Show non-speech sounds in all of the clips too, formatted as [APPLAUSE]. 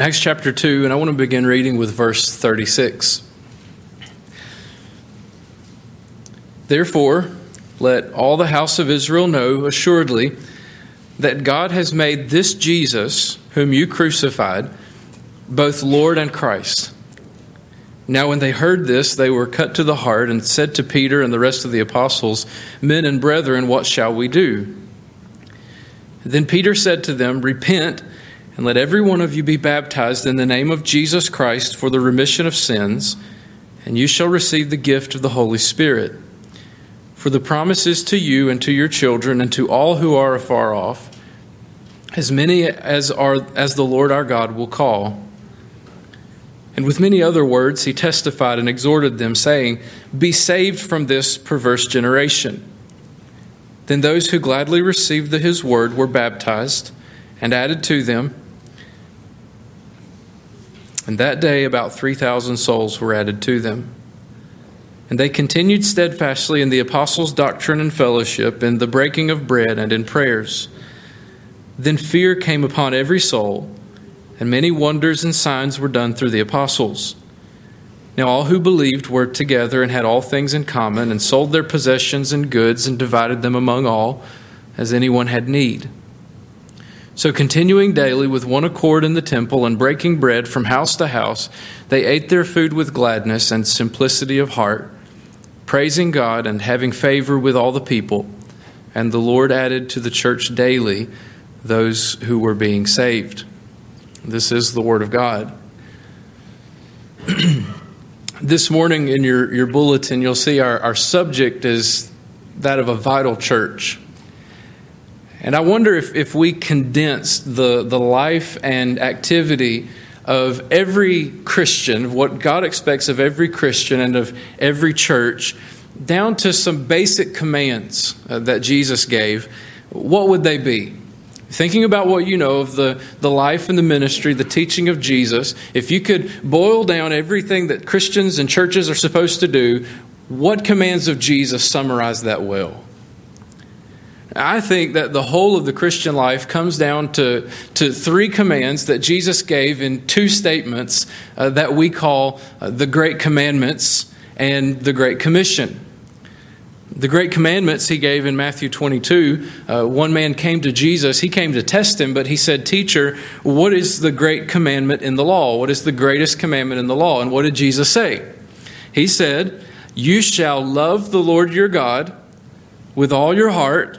Acts chapter 2, and I want to begin reading with verse 36. Therefore, let all the house of Israel know assuredly that God has made this Jesus, whom you crucified, both Lord and Christ. Now, when they heard this, they were cut to the heart and said to Peter and the rest of the apostles, Men and brethren, what shall we do? Then Peter said to them, Repent, and let every one of you be baptized in the name of Jesus Christ for the remission of sins, and you shall receive the gift of the Holy Spirit. For the promise is to you and to your children and to all who are afar off, as many as are as the Lord our God will call. And with many other words he testified and exhorted them, saying, Be saved from this perverse generation. Then those who gladly received his word were baptized and added to them. And that day about 3,000 souls were added to them. And they continued steadfastly in the apostles' doctrine and fellowship, in the breaking of bread, and in prayers. Then fear came upon every soul, and many wonders and signs were done through the apostles. Now all who believed were together and had all things in common, and sold their possessions and goods, and divided them among all, as anyone had need. So, continuing daily with one accord in the temple and breaking bread from house to house, they ate their food with gladness and simplicity of heart praising God and having favor with all the people. And the Lord added to the church daily those who were being saved. This is the Word of God. [CLEARS THROAT] this morning in your, your bulletin, you'll see our, our subject is that of a vital church. And I wonder if, if we condense the, the life and activity of every Christian, what God expects of every Christian and of every church, down to some basic commands uh, that Jesus gave, what would they be? Thinking about what you know of the, the life and the ministry, the teaching of Jesus, if you could boil down everything that Christians and churches are supposed to do, what commands of Jesus summarize that well? I think that the whole of the Christian life comes down to, to three commands that Jesus gave in two statements uh, that we call uh, the Great Commandments and the Great Commission. The Great Commandments he gave in Matthew 22, uh, one man came to Jesus. He came to test him, but he said, Teacher, what is the great commandment in the law? What is the greatest commandment in the law? And what did Jesus say? He said, You shall love the Lord your God with all your heart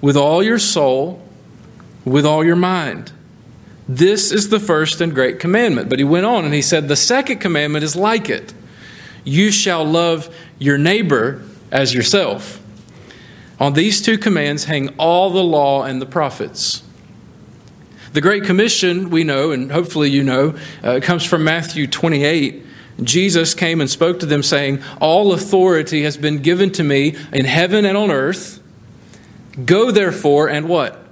with all your soul, with all your mind. This is the first and great commandment. But he went on and he said, The second commandment is like it you shall love your neighbor as yourself. On these two commands hang all the law and the prophets. The Great Commission, we know, and hopefully you know, uh, comes from Matthew 28. Jesus came and spoke to them, saying, All authority has been given to me in heaven and on earth. Go therefore and what?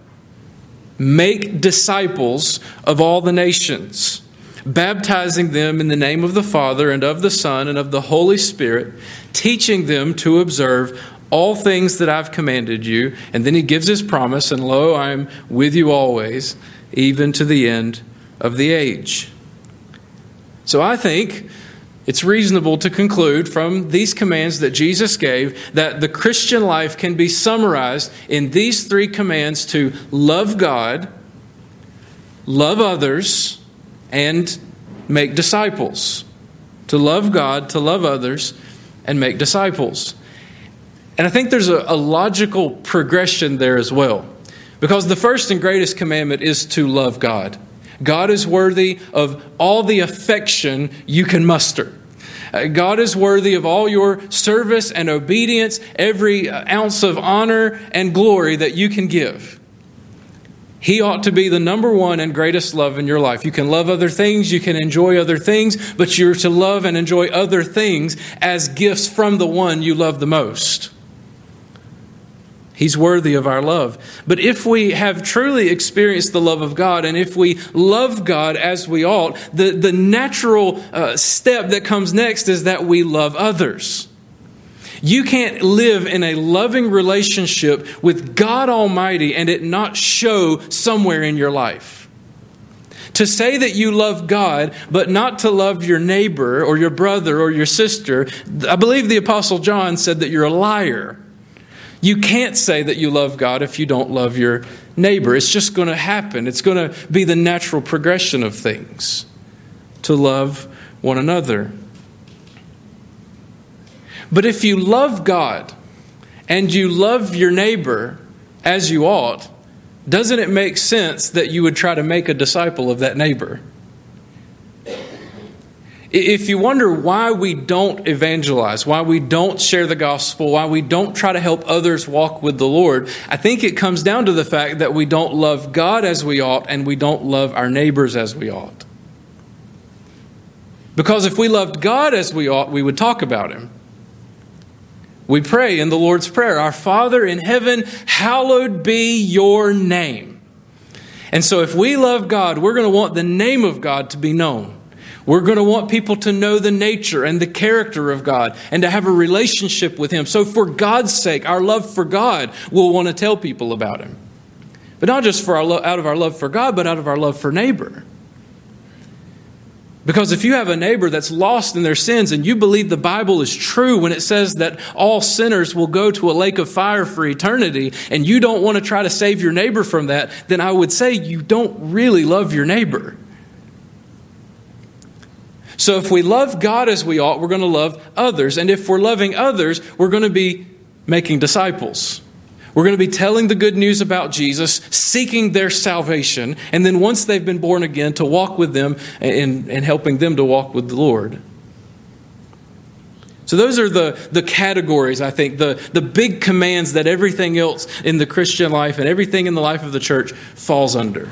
Make disciples of all the nations, baptizing them in the name of the Father and of the Son and of the Holy Spirit, teaching them to observe all things that I've commanded you. And then he gives his promise, and lo, I am with you always, even to the end of the age. So I think it's reasonable to conclude from these commands that Jesus gave that the Christian life can be summarized in these three commands to love God, love others, and make disciples. To love God, to love others, and make disciples. And I think there's a, a logical progression there as well. Because the first and greatest commandment is to love God. God is worthy of all the affection you can muster. Uh, God is worthy of all your service and obedience, every ounce of honor and glory that you can give. He ought to be the number one and greatest love in your life. You can love other things, you can enjoy other things, but you're to love and enjoy other things as gifts from the one you love the most. He's worthy of our love. But if we have truly experienced the love of God and if we love God as we ought, the, the natural uh, step that comes next is that we love others. You can't live in a loving relationship with God Almighty and it not show somewhere in your life. To say that you love God, but not to love your neighbor or your brother or your sister, I believe the Apostle John said that you're a liar. You can't say that you love God if you don't love your neighbor. It's just going to happen. It's going to be the natural progression of things to love one another. But if you love God and you love your neighbor as you ought, doesn't it make sense that you would try to make a disciple of that neighbor? If you wonder why we don't evangelize, why we don't share the gospel, why we don't try to help others walk with the Lord, I think it comes down to the fact that we don't love God as we ought and we don't love our neighbors as we ought. Because if we loved God as we ought, we would talk about Him. We pray in the Lord's Prayer Our Father in heaven, hallowed be your name. And so, if we love God, we're going to want the name of God to be known. We're going to want people to know the nature and the character of God and to have a relationship with Him. So, for God's sake, our love for God, we'll want to tell people about Him. But not just for our lo- out of our love for God, but out of our love for neighbor. Because if you have a neighbor that's lost in their sins and you believe the Bible is true when it says that all sinners will go to a lake of fire for eternity, and you don't want to try to save your neighbor from that, then I would say you don't really love your neighbor. So if we love God as we ought, we're going to love others. And if we're loving others, we're going to be making disciples. We're going to be telling the good news about Jesus, seeking their salvation, and then once they've been born again, to walk with them and, and helping them to walk with the Lord. So, those are the, the categories, I think, the, the big commands that everything else in the Christian life and everything in the life of the church falls under.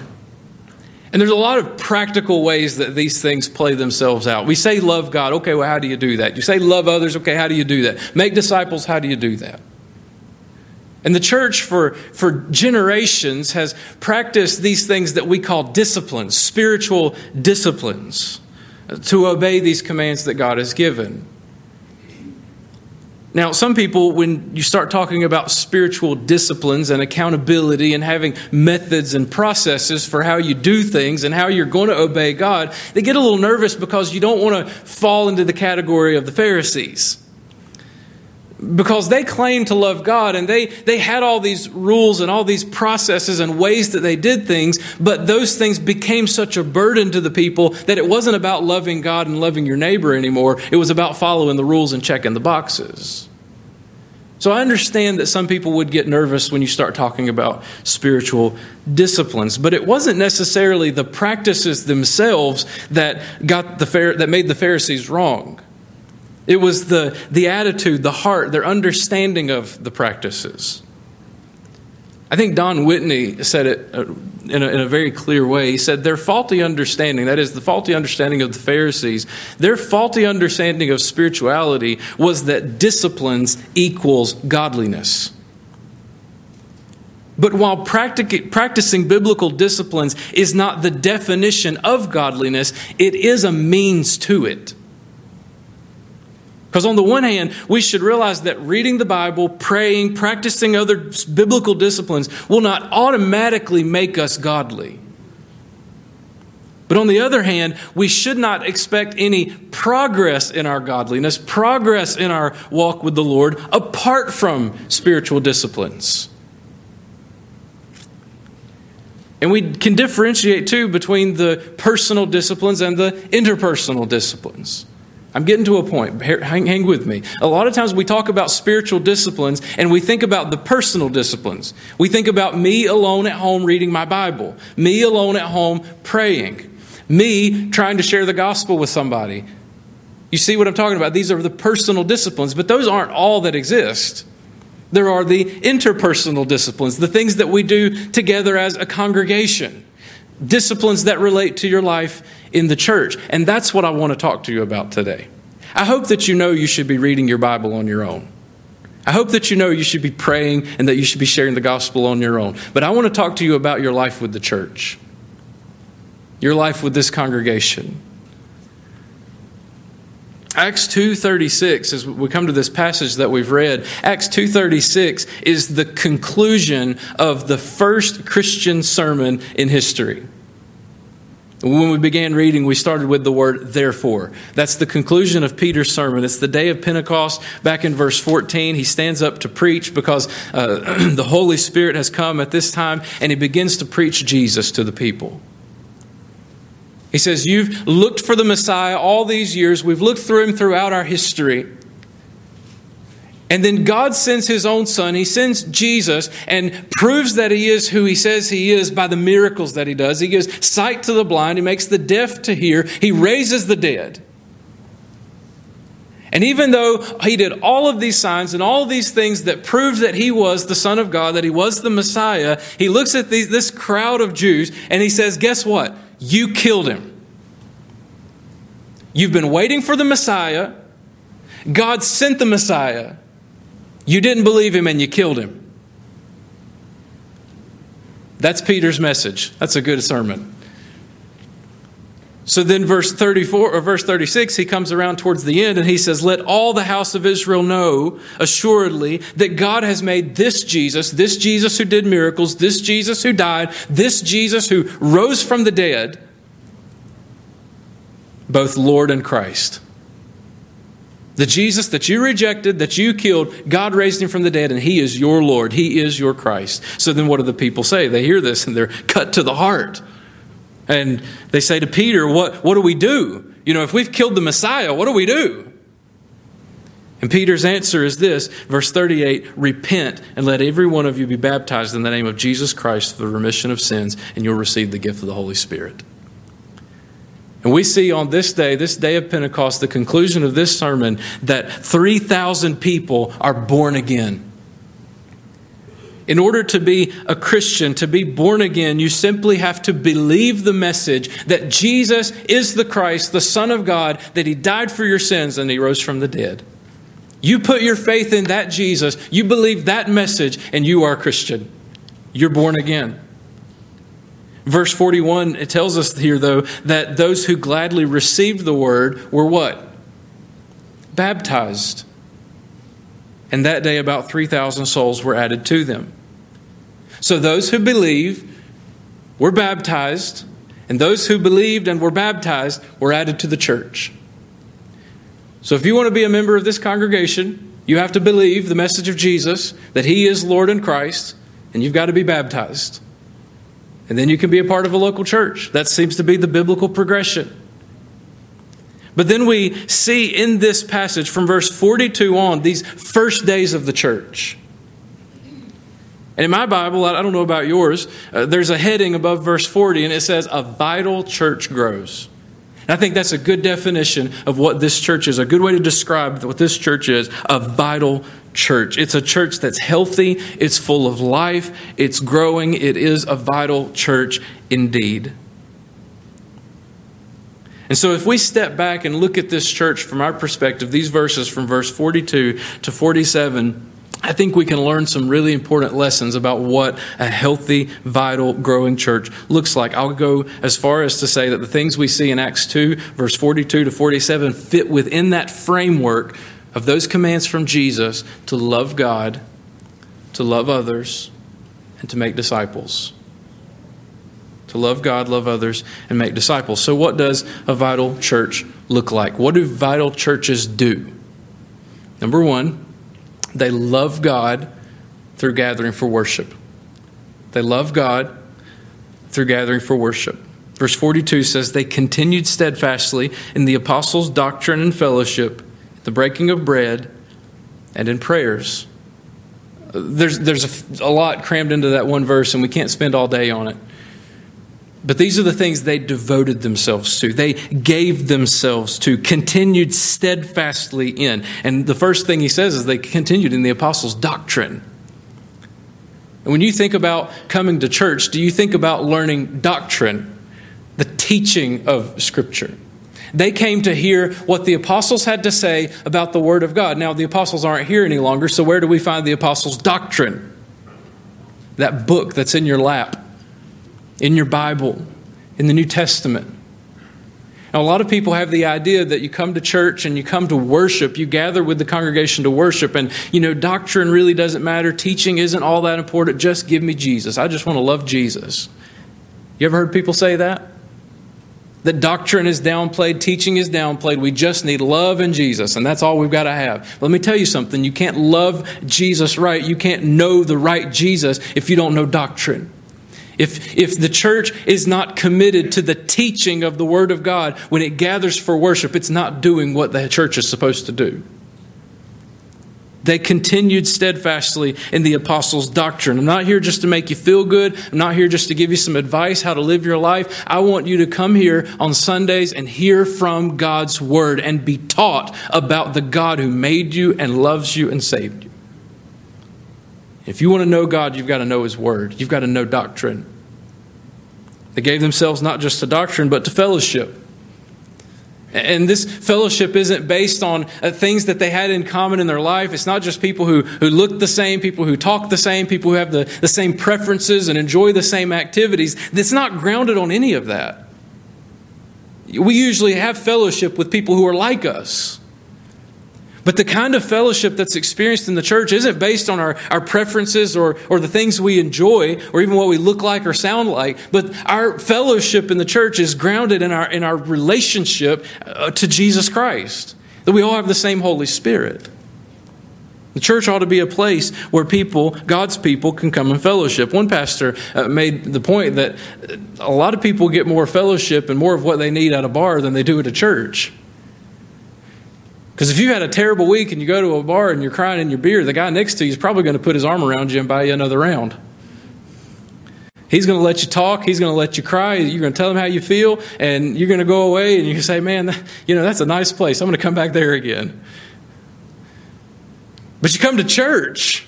And there's a lot of practical ways that these things play themselves out. We say love God. Okay, well, how do you do that? You say love others. Okay, how do you do that? Make disciples. How do you do that? And the church for, for generations has practiced these things that we call disciplines, spiritual disciplines, to obey these commands that God has given. Now, some people, when you start talking about spiritual disciplines and accountability and having methods and processes for how you do things and how you're going to obey God, they get a little nervous because you don't want to fall into the category of the Pharisees because they claimed to love God and they, they had all these rules and all these processes and ways that they did things, but those things became such a burden to the people that it wasn't about loving God and loving your neighbor anymore. It was about following the rules and checking the boxes. So I understand that some people would get nervous when you start talking about spiritual disciplines, but it wasn't necessarily the practices themselves that got the that made the Pharisees wrong. It was the, the attitude, the heart, their understanding of the practices. I think Don Whitney said it uh, in a, in a, very clear way. He said, Their faulty understanding, that is, the faulty understanding of the Pharisees, their faulty understanding of spirituality was that disciplines equals godliness. But while practic- practicing biblical disciplines is not the definition of godliness, it is a means to it. Because on the one hand, we should realize that reading the Bible, praying, practicing other biblical disciplines will not automatically make us godly. But on the other hand, we should not expect any progress in our godliness, progress in our walk with the Lord, apart from spiritual disciplines. And we can differentiate too between the personal disciplines and the interpersonal disciplines. I'm getting to a point. Hang, hang, with me. A lot of times we talk about spiritual disciplines and we think about the personal disciplines. We think about me alone at home reading my Bible, me alone at home praying, me trying to share the gospel with somebody. You see what I'm talking about? These are the personal disciplines, but those aren't all that exist. There are the interpersonal disciplines, the things that we do together as a congregation, disciplines that relate to your life in the church. And that's what I want to talk to you about today. I hope that you know you should be reading your Bible on your own. I hope that you know you should be praying and that you should be sharing the gospel on your own. But I want to talk to you about your life with the church, your life with this congregation. Acts 2:36 as we come to this passage that we've read Acts 2:36 is the conclusion of the first Christian sermon in history. When we began reading, we started with the word therefore. That's the conclusion of Peter's sermon. It's the day of Pentecost. Back in verse 14, he stands up to preach because uh, [CLEARS THROAT] the Holy Spirit has come at this time, and he begins to preach Jesus to the people. He says, You've looked for the Messiah all these years. We've looked through him throughout our history. And then God sends his own son. He sends Jesus and proves that he is who he says he is by the miracles that he does. He gives sight to the blind, he makes the deaf to hear, he raises the dead. And even though he did all of these signs and all of these things that proved that he was the Son of God, that he was the Messiah, he looks at these, this crowd of Jews and he says, Guess what? You killed him. You've been waiting for the Messiah. God sent the Messiah. You didn't believe him and you killed him. That's Peter's message. That's a good sermon. So then, verse 34 or verse 36, he comes around towards the end and he says, Let all the house of Israel know assuredly that God has made this Jesus, this Jesus who did miracles, this Jesus who died, this Jesus who rose from the dead, both Lord and Christ. The Jesus that you rejected, that you killed, God raised him from the dead, and he is your Lord. He is your Christ. So then what do the people say? They hear this and they're cut to the heart. And they say to Peter, What, what do we do? You know, if we've killed the Messiah, what do we do? And Peter's answer is this, verse 38 Repent and let every one of you be baptized in the name of Jesus Christ for the remission of sins, and you'll receive the gift of the Holy Spirit. And we see on this day, this day of Pentecost, the conclusion of this sermon, that 3,000 people are born again. In order to be a Christian, to be born again, you simply have to believe the message that Jesus is the Christ, the Son of God, that He died for your sins and He rose from the dead. You put your faith in that Jesus, you believe that message, and you are a Christian. You're born again. Verse 41, it tells us here, though, that those who gladly received the word were what? Baptized. And that day, about 3,000 souls were added to them. So those who believe were baptized, and those who believed and were baptized were added to the church. So if you want to be a member of this congregation, you have to believe the message of Jesus, that He is Lord and Christ, and you've got to be baptized. And then you can be a part of a local church. That seems to be the biblical progression. But then we see in this passage from verse 42 on these first days of the church. And in my Bible, I don't know about yours, uh, there's a heading above verse 40 and it says, A vital church grows. And I think that's a good definition of what this church is, a good way to describe what this church is a vital church. It's a church that's healthy, it's full of life, it's growing, it is a vital church indeed. And so, if we step back and look at this church from our perspective, these verses from verse 42 to 47, I think we can learn some really important lessons about what a healthy, vital, growing church looks like. I'll go as far as to say that the things we see in Acts 2, verse 42 to 47, fit within that framework of those commands from Jesus to love God, to love others, and to make disciples. To love God, love others, and make disciples. So, what does a vital church look like? What do vital churches do? Number one, they love God through gathering for worship. They love God through gathering for worship. Verse 42 says, They continued steadfastly in the apostles' doctrine and fellowship the breaking of bread, and in prayers. There's, there's a, a lot crammed into that one verse, and we can't spend all day on it. But these are the things they devoted themselves to. They gave themselves to, continued steadfastly in. And the first thing he says is they continued in the apostles' doctrine. And when you think about coming to church, do you think about learning doctrine, the teaching of Scripture? They came to hear what the apostles had to say about the Word of God. Now, the apostles aren't here any longer, so where do we find the apostles' doctrine? That book that's in your lap, in your Bible, in the New Testament. Now, a lot of people have the idea that you come to church and you come to worship, you gather with the congregation to worship, and, you know, doctrine really doesn't matter, teaching isn't all that important, just give me Jesus. I just want to love Jesus. You ever heard people say that? That doctrine is downplayed, teaching is downplayed. We just need love and Jesus, and that's all we've got to have. Let me tell you something. You can't love Jesus right. You can't know the right Jesus if you don't know doctrine. If, if the church is not committed to the teaching of the Word of God when it gathers for worship, it's not doing what the church is supposed to do. They continued steadfastly in the apostles' doctrine. I'm not here just to make you feel good. I'm not here just to give you some advice how to live your life. I want you to come here on Sundays and hear from God's word and be taught about the God who made you and loves you and saved you. If you want to know God, you've got to know his word. You've got to know doctrine. They gave themselves not just to doctrine, but to fellowship. And this fellowship isn't based on uh, things that they had in common in their life. It's not just people who, who look the same, people who talk the same, people who have the, the same preferences and enjoy the same activities. It's not grounded on any of that. We usually have fellowship with people who are like us. But the kind of fellowship that's experienced in the church isn't based on our, our preferences or, or the things we enjoy or even what we look like or sound like. But our fellowship in the church is grounded in our, in our relationship uh, to Jesus Christ, that we all have the same Holy Spirit. The church ought to be a place where people, God's people, can come and fellowship. One pastor uh, made the point that a lot of people get more fellowship and more of what they need at a bar than they do at a church. Because if you had a terrible week and you go to a bar and you're crying in your beer, the guy next to you is probably going to put his arm around you and buy you another round. He's going to let you talk. He's going to let you cry. You're going to tell him how you feel, and you're going to go away and you say, "Man, you know that's a nice place. I'm going to come back there again." But you come to church,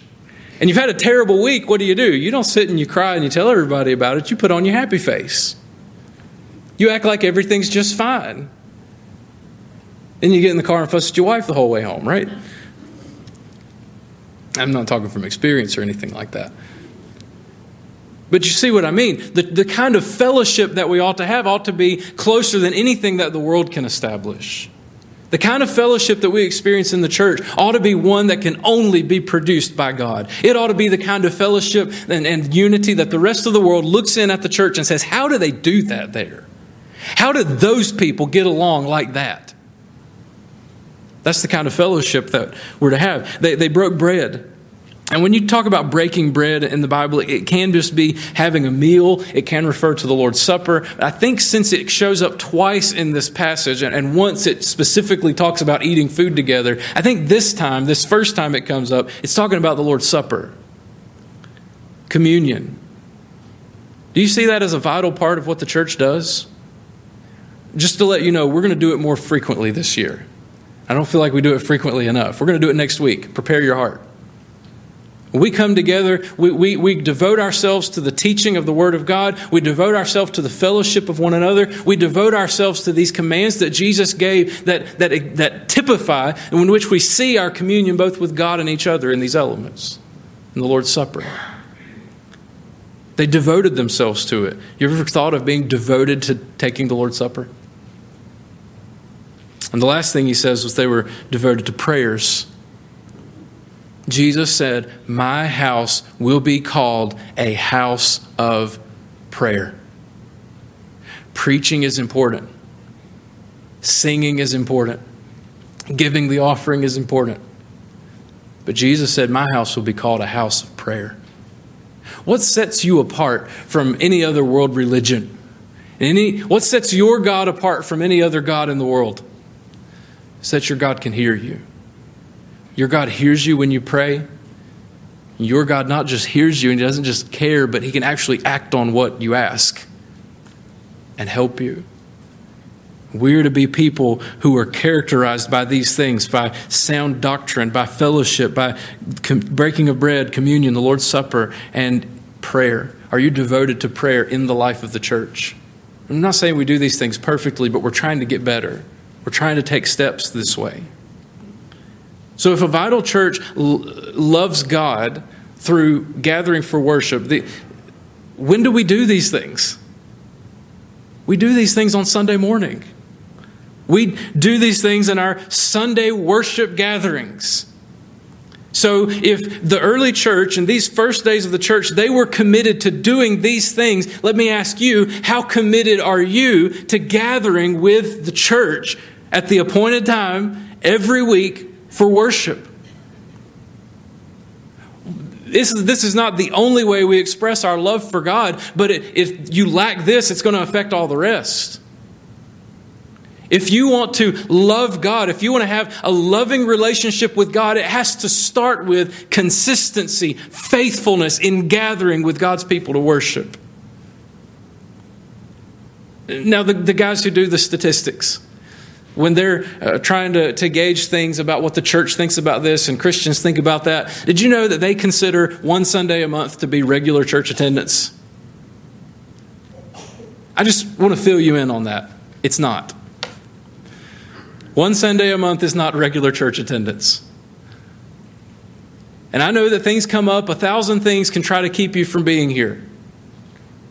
and you've had a terrible week. What do you do? You don't sit and you cry and you tell everybody about it. You put on your happy face. You act like everything's just fine. Then you get in the car and fuss at your wife the whole way home, right? I'm not talking from experience or anything like that. But you see what I mean? The, the kind of fellowship that we ought to have ought to be closer than anything that the world can establish. The kind of fellowship that we experience in the church ought to be one that can only be produced by God. It ought to be the kind of fellowship and, and unity that the rest of the world looks in at the church and says, How do they do that there? How did those people get along like that? That's the kind of fellowship that we're to have. They, they broke bread. And when you talk about breaking bread in the Bible, it can just be having a meal. It can refer to the Lord's Supper. I think since it shows up twice in this passage, and once it specifically talks about eating food together, I think this time, this first time it comes up, it's talking about the Lord's Supper, communion. Do you see that as a vital part of what the church does? Just to let you know, we're going to do it more frequently this year. I don't feel like we do it frequently enough. We're going to do it next week. Prepare your heart. We come together, we, we, we devote ourselves to the teaching of the Word of God. We devote ourselves to the fellowship of one another. We devote ourselves to these commands that Jesus gave that, that, that typify and in which we see our communion both with God and each other in these elements in the Lord's Supper. They devoted themselves to it. You ever thought of being devoted to taking the Lord's Supper? And the last thing he says was they were devoted to prayers. Jesus said, My house will be called a house of prayer. Preaching is important, singing is important, giving the offering is important. But Jesus said, My house will be called a house of prayer. What sets you apart from any other world religion? Any, what sets your God apart from any other God in the world? So that your God can hear you. Your God hears you when you pray. Your God not just hears you and He doesn't just care, but He can actually act on what you ask and help you. We're to be people who are characterized by these things by sound doctrine, by fellowship, by com- breaking of bread, communion, the Lord's Supper, and prayer. Are you devoted to prayer in the life of the church? I'm not saying we do these things perfectly, but we're trying to get better. We're trying to take steps this way. So, if a vital church l- loves God through gathering for worship, the, when do we do these things? We do these things on Sunday morning. We do these things in our Sunday worship gatherings. So, if the early church and these first days of the church, they were committed to doing these things, let me ask you, how committed are you to gathering with the church at the appointed time every week for worship? This is, this is not the only way we express our love for God, but it, if you lack this, it's going to affect all the rest. If you want to love God, if you want to have a loving relationship with God, it has to start with consistency, faithfulness in gathering with God's people to worship. Now, the, the guys who do the statistics, when they're uh, trying to, to gauge things about what the church thinks about this and Christians think about that, did you know that they consider one Sunday a month to be regular church attendance? I just want to fill you in on that. It's not. One Sunday a month is not regular church attendance. And I know that things come up, a thousand things can try to keep you from being here.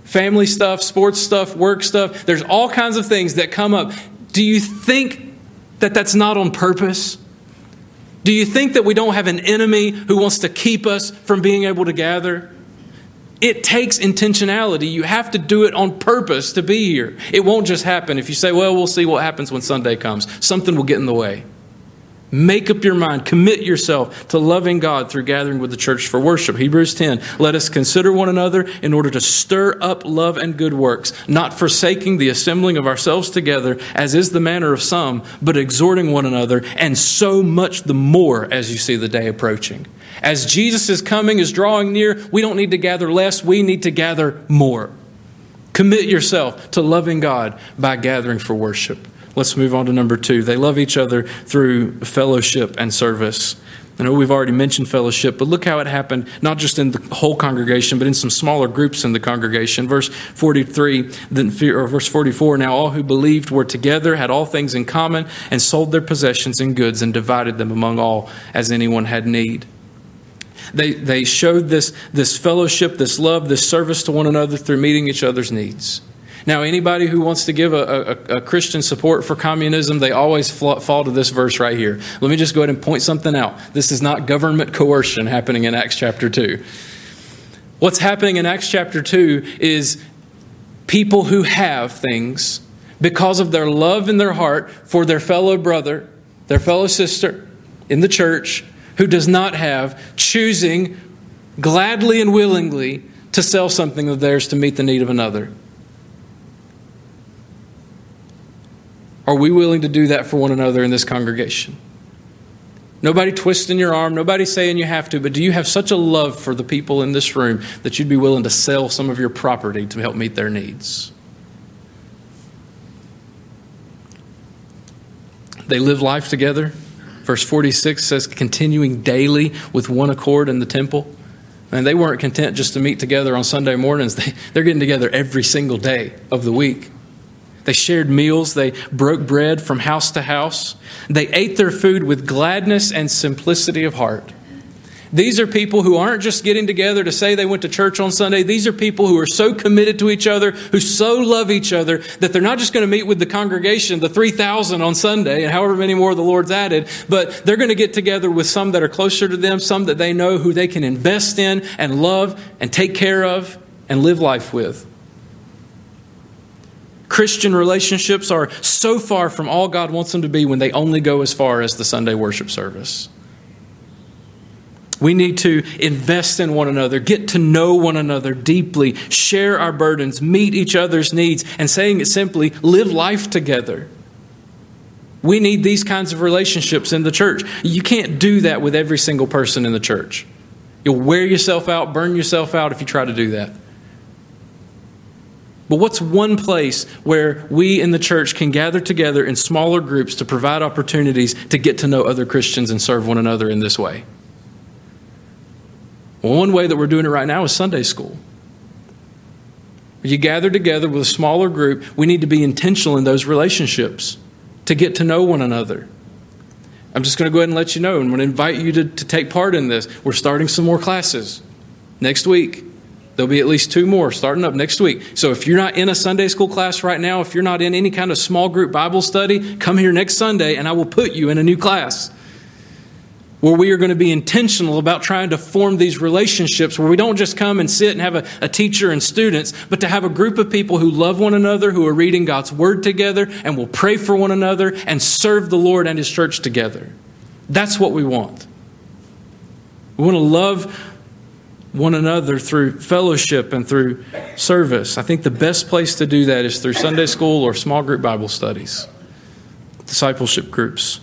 Family stuff, sports stuff, work stuff, there's all kinds of things that come up. Do you think that that's not on purpose? Do you think that we don't have an enemy who wants to keep us from being able to gather? It takes intentionality. You have to do it on purpose to be here. It won't just happen if you say, well, we'll see what happens when Sunday comes. Something will get in the way. Make up your mind, commit yourself to loving God through gathering with the church for worship. Hebrews 10 Let us consider one another in order to stir up love and good works, not forsaking the assembling of ourselves together, as is the manner of some, but exhorting one another, and so much the more as you see the day approaching. As Jesus is coming, is drawing near, we don't need to gather less, we need to gather more. Commit yourself to loving God by gathering for worship. Let's move on to number two. They love each other through fellowship and service. I know we've already mentioned fellowship, but look how it happened, not just in the whole congregation, but in some smaller groups in the congregation. Verse 43, then, or verse 44, now all who believed were together, had all things in common, and sold their possessions and goods, and divided them among all as anyone had need. They, they showed this, this fellowship, this love, this service to one another through meeting each other's needs. Now, anybody who wants to give a, a, a Christian support for communism, they always fall to this verse right here. Let me just go ahead and point something out. This is not government coercion happening in Acts chapter 2. What's happening in Acts chapter 2 is people who have things because of their love in their heart for their fellow brother, their fellow sister in the church, who does not have, choosing gladly and willingly to sell something of theirs to meet the need of another. Are we willing to do that for one another in this congregation? Nobody twisting your arm, nobody saying you have to, but do you have such a love for the people in this room that you'd be willing to sell some of your property to help meet their needs? They live life together. Verse 46 says, continuing daily with one accord in the temple. And they weren't content just to meet together on Sunday mornings, [LAUGHS] they, they're getting together every single day of the week. They shared meals, they broke bread from house to house. They ate their food with gladness and simplicity of heart. These are people who aren't just getting together to say they went to church on Sunday. These are people who are so committed to each other, who so love each other, that they're not just going to meet with the congregation, the 3,000 on Sunday, and however many more the Lord's added, but they're going to get together with some that are closer to them, some that they know who they can invest in and love and take care of and live life with. Christian relationships are so far from all God wants them to be when they only go as far as the Sunday worship service. We need to invest in one another, get to know one another deeply, share our burdens, meet each other's needs, and saying it simply, live life together. We need these kinds of relationships in the church. You can't do that with every single person in the church. You'll wear yourself out, burn yourself out if you try to do that. But what's one place where we in the church can gather together in smaller groups to provide opportunities to get to know other Christians and serve one another in this way? Well, one way that we're doing it right now is Sunday school. You gather together with a smaller group, we need to be intentional in those relationships to get to know one another. I'm just going to go ahead and let you know, and I'm going to invite you to, to take part in this. We're starting some more classes next week. There'll be at least two more starting up next week. So if you're not in a Sunday school class right now, if you're not in any kind of small group Bible study, come here next Sunday and I will put you in a new class. where we are going to be intentional about trying to form these relationships where we don't just come and sit and have a, a, teacher and students, but to have a group of people who love one another, who are reading God's Word together, and will pray for one another and serve the Lord and His church together. That's what we want. We want to love one another through fellowship and through service. I think the best place to do that is through Sunday school or small group Bible studies, discipleship groups.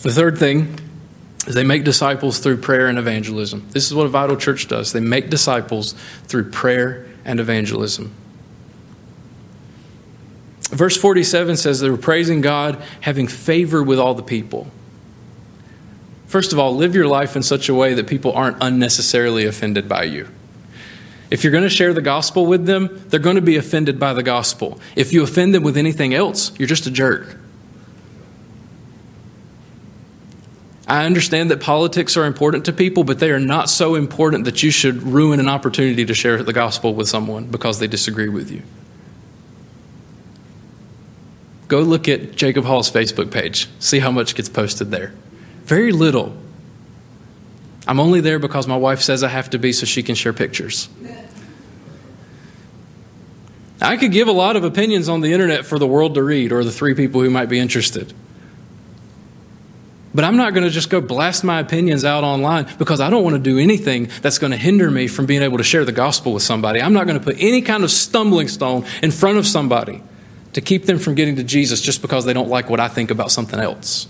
The third thing is they make disciples through prayer and evangelism. This is what a vital church does they make disciples through prayer and evangelism. Verse 47 says they were praising God, having favor with all the people. First of all, live your life in such a way that people aren't unnecessarily offended by you. If you're going to share the gospel with them, they're going to be offended by the gospel. If you offend them with anything else, you're just a jerk. I understand that politics are important to people, but they are not so important that you should ruin an opportunity to share the gospel with someone because they disagree with you. Go look at Jacob Hall's Facebook page, see how much gets posted there. Very little. I'm only there because my wife says I have to be so she can share pictures. I could give a lot of opinions on the internet for the world to read or the three people who might be interested. But I'm not going to just go blast my opinions out online because I don't want to do anything that's going to hinder me from being able to share the gospel with somebody. I'm not going to put any kind of stumbling stone in front of somebody to keep them from getting to Jesus just because they don't like what I think about something else.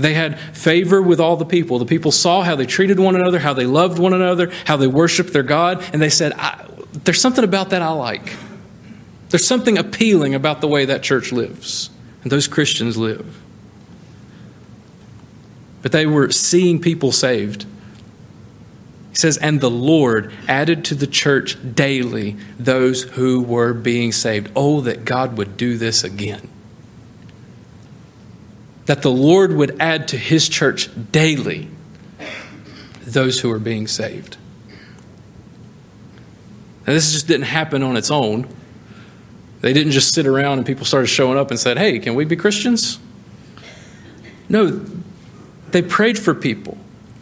They had favor with all the people. The people saw how they treated one another, how they loved one another, how they worshiped their God, and they said, There's something about that I like. There's something appealing about the way that church lives and those Christians live. But they were seeing people saved. He says, And the Lord added to the church daily those who were being saved. Oh, that God would do this again that the Lord would add to his church daily those who are being saved. Now, this just didn't happen on its own. They didn't just sit around and people started showing up and said, Hey, can we be Christians? No, they prayed for people.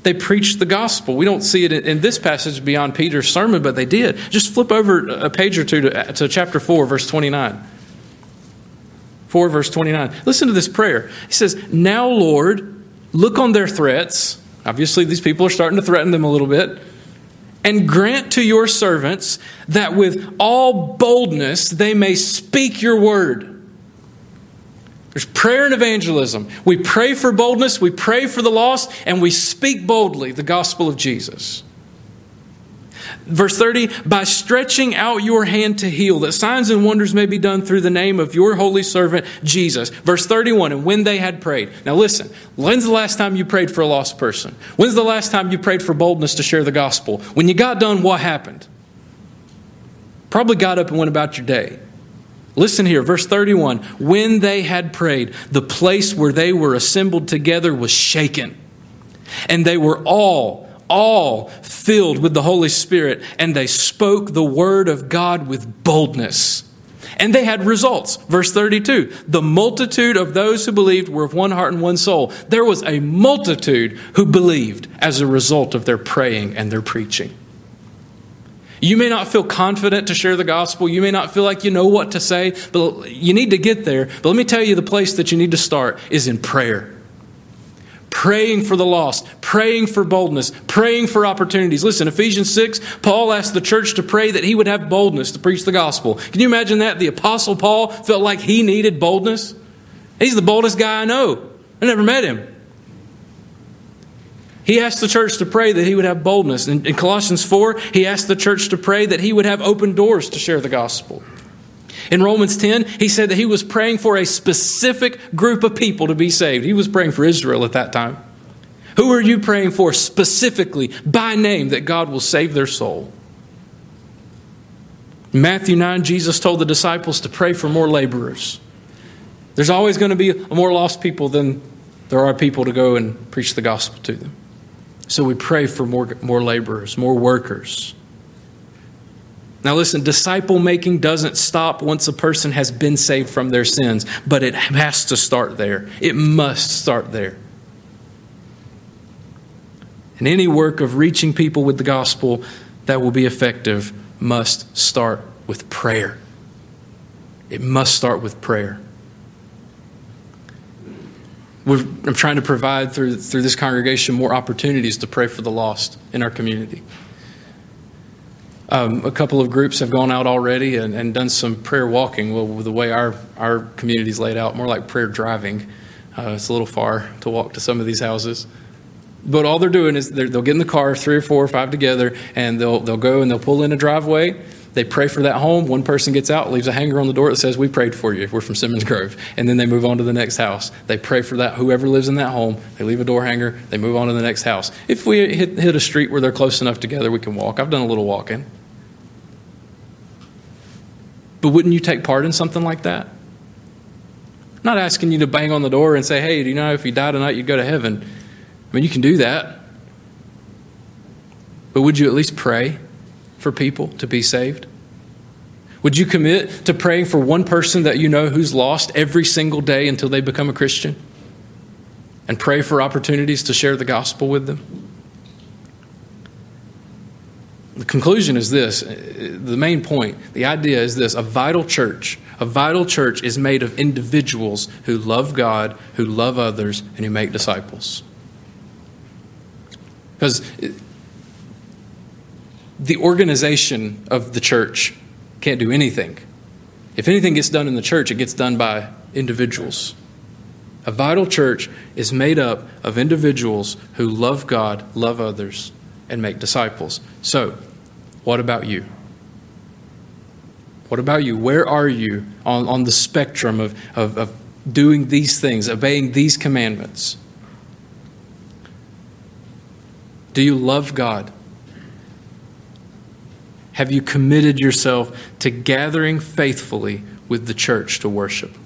They preached the gospel. We don't see it in this passage beyond Peter's sermon, but they did. Just flip over a page or two to, to chapter 4, verse 29. 4, verse 29. Listen to this prayer. He says, Now, Lord, look on their threats. Obviously, these people are starting to threaten them a little bit. And grant to your servants that with all boldness they may speak your word. There's prayer and evangelism. We pray for boldness, we pray for the lost, and we speak boldly the gospel of Jesus. Verse 30, by stretching out your hand to heal, that signs and wonders may be done through the name of your holy servant Jesus. Verse 31, and when they had prayed. Now listen, when's the last time you prayed for a lost person? When's the last time you prayed for boldness to share the gospel? When you got done, what happened? Probably got up and went about your day. Listen here, verse 31. When they had prayed, the place where they were assembled together was shaken, and they were all all filled with the Holy Spirit, and they spoke the word of God with boldness. And they had results. Verse 32 The multitude of those who believed were of one heart and one soul. There was a multitude who believed as a result of their praying and their preaching. You may not feel confident to share the gospel. You may not feel like you know what to say, but you need to get there. But let me tell you the place that you need to start is in prayer praying for the lost, praying for boldness, praying for opportunities. Listen, Ephesians 6, Paul asked the church to pray that he would have boldness to preach the gospel. Can you imagine that? The Apostle Paul felt like he needed boldness. He's the boldest guy I know. I never met him. He asked the church to pray that he would have boldness. In, in Colossians 4, he asked the church to pray that he would have open doors to share the gospel. In Romans 10, he said that he was praying for a specific group of people to be saved. He was praying for Israel at that time. Who are you praying for specifically, by name, that God will save their soul? Matthew 9, Jesus told the disciples to pray for more laborers. There's always going to be more lost people than there are people to go and preach the gospel to them. So we pray for more, more laborers, more workers. Now, listen, disciple making doesn't stop once a person has been saved from their sins, but it has to start there. It must start there. And any work of reaching people with the gospel that will be effective must start with prayer. It must start with prayer. We're, I'm trying to provide through, through this congregation more opportunities to pray for the lost in our community. Um, a couple of groups have gone out already and, and done some prayer walking. Well, the way our, our community is laid out, more like prayer driving. Uh, it's a little far to walk to some of these houses. But all they're doing is they'll get in the car, three or four or five together, and they'll, they'll go and they'll pull in a driveway. They pray for that home. One person gets out, leaves a hanger on the door that says, We prayed for you. We're from Simmons Grove. And then they move on to the next house. They pray for that, whoever lives in that home. They leave a door hanger. They move on to the next house. If we hit, hit a street where they're close enough together, we can walk. I've done a little walking. But wouldn't you take part in something like that? I'm not asking you to bang on the door and say, hey, do you know if you die tonight, you'd go to heaven? I mean, you can do that. But would you at least pray for people to be saved? Would you commit to praying for one person that you know who's lost every single day until they become a Christian? And pray for opportunities to share the gospel with them? The conclusion is this uh, the main point, the idea is this a vital church. A vital church is made of individuals who love God, who love others, and who make disciples. Because uh, the organization of the church can't do anything. If anything gets done in the church, it gets done by individuals. A vital church is made up of individuals who love God, love others, and make disciples. So, what about you? What about you? Where are you on, on the spectrum of, of, of doing these things, obeying these commandments? Do you love God? Have you committed yourself to gathering faithfully with the church to worship?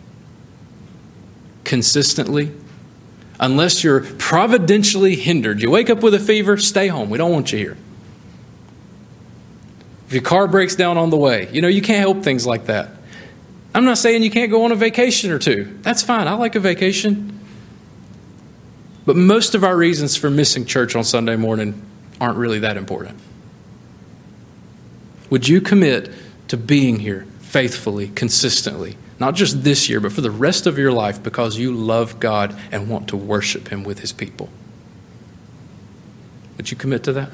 Consistently? Unless you're providentially hindered. You wake up with a fever, stay home. We don't want you here. If your car breaks down on the way, you know, you can't help things like that. I'm not saying you can't go on a vacation or two. That's fine. I like a vacation. But most of our reasons for missing church on Sunday morning aren't really that important. Would you commit to being here faithfully, consistently, not just this year, but for the rest of your life because you love God and want to worship Him with His people? Would you commit to that?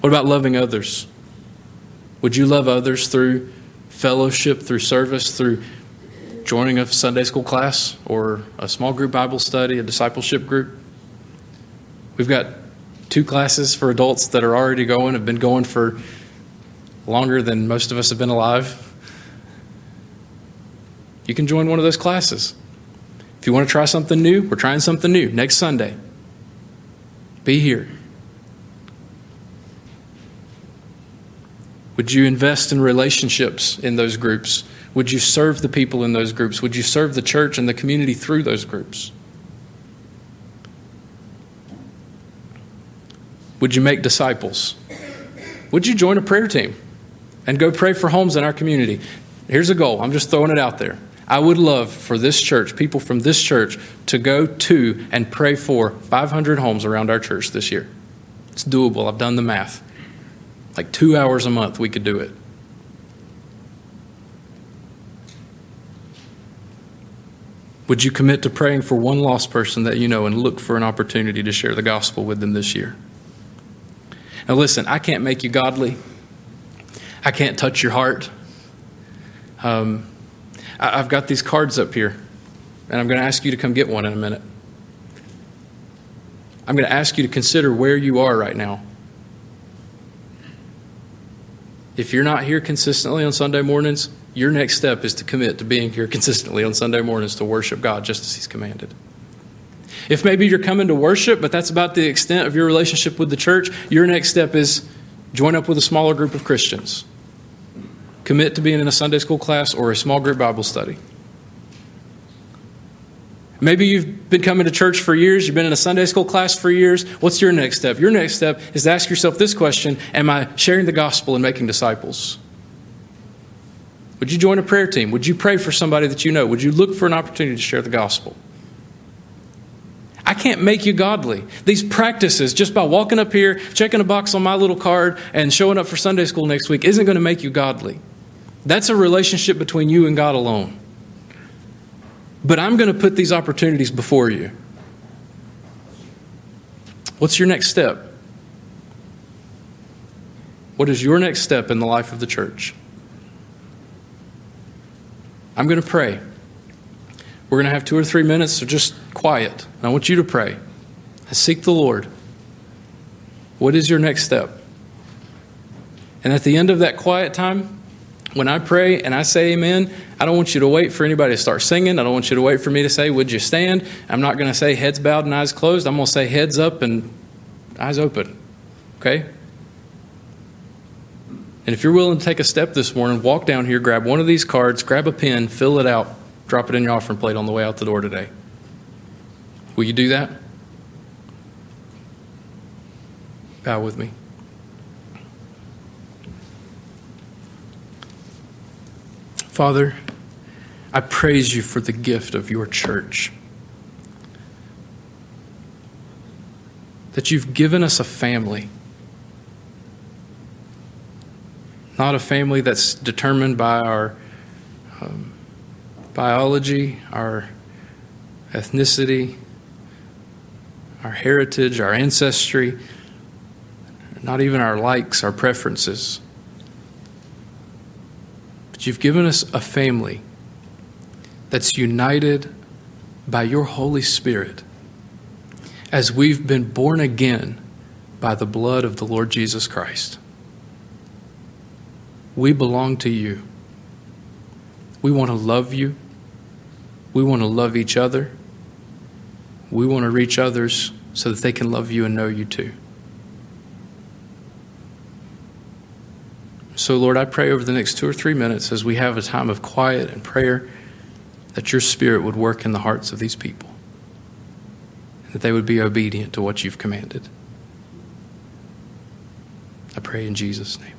What about loving others? Would you love others through fellowship, through service, through joining a Sunday school class or a small group Bible study, a discipleship group? We've got two classes for adults that are already going, have been going for longer than most of us have been alive. You can join one of those classes. If you want to try something new, we're trying something new next Sunday. Be here. Would you invest in relationships in those groups? Would you serve the people in those groups? Would you serve the church and the community through those groups? Would you make disciples? Would you join a prayer team and go pray for homes in our community? Here's a goal. I'm just throwing it out there. I would love for this church, people from this church, to go to and pray for 500 homes around our church this year. It's doable. I've done the math. Like two hours a month, we could do it. Would you commit to praying for one lost person that you know and look for an opportunity to share the gospel with them this year? Now, listen, I can't make you godly, I can't touch your heart. Um, I, I've got these cards up here, and I'm going to ask you to come get one in a minute. I'm going to ask you to consider where you are right now. If you're not here consistently on Sunday mornings, your next step is to commit to being here consistently on Sunday mornings to worship God just as He's commanded. If maybe you're coming to worship, but that's about the extent of your relationship with the church, your next step is join up with a smaller group of Christians. Commit to being in a Sunday school class or a small group Bible study. Maybe you've been coming to church for years, you've been in a Sunday school class for years. What's your next step? Your next step is to ask yourself this question Am I sharing the gospel and making disciples? Would you join a prayer team? Would you pray for somebody that you know? Would you look for an opportunity to share the gospel? I can't make you godly. These practices, just by walking up here, checking a box on my little card, and showing up for Sunday school next week, isn't going to make you godly. That's a relationship between you and God alone. But I'm going to put these opportunities before you. What's your next step? What is your next step in the life of the church? I'm going to pray. We're going to have two or three minutes of just quiet. I want you to pray and seek the Lord. What is your next step? And at the end of that quiet time, when I pray and I say amen, I don't want you to wait for anybody to start singing. I don't want you to wait for me to say, Would you stand? I'm not going to say heads bowed and eyes closed. I'm going to say heads up and eyes open. Okay? And if you're willing to take a step this morning, walk down here, grab one of these cards, grab a pen, fill it out, drop it in your offering plate on the way out the door today. Will you do that? Bow with me. Father, I praise you for the gift of your church. That you've given us a family. Not a family that's determined by our um, biology, our ethnicity, our heritage, our ancestry, not even our likes, our preferences. But you've given us a family that's united by your Holy Spirit as we've been born again by the blood of the Lord Jesus Christ. We belong to you. We want to love you. We want to love each other. We want to reach others so that they can love you and know you too. So, Lord, I pray over the next two or three minutes as we have a time of quiet and prayer that your Spirit would work in the hearts of these people that they would be obedient to what you've commanded. I pray in Jesus' name.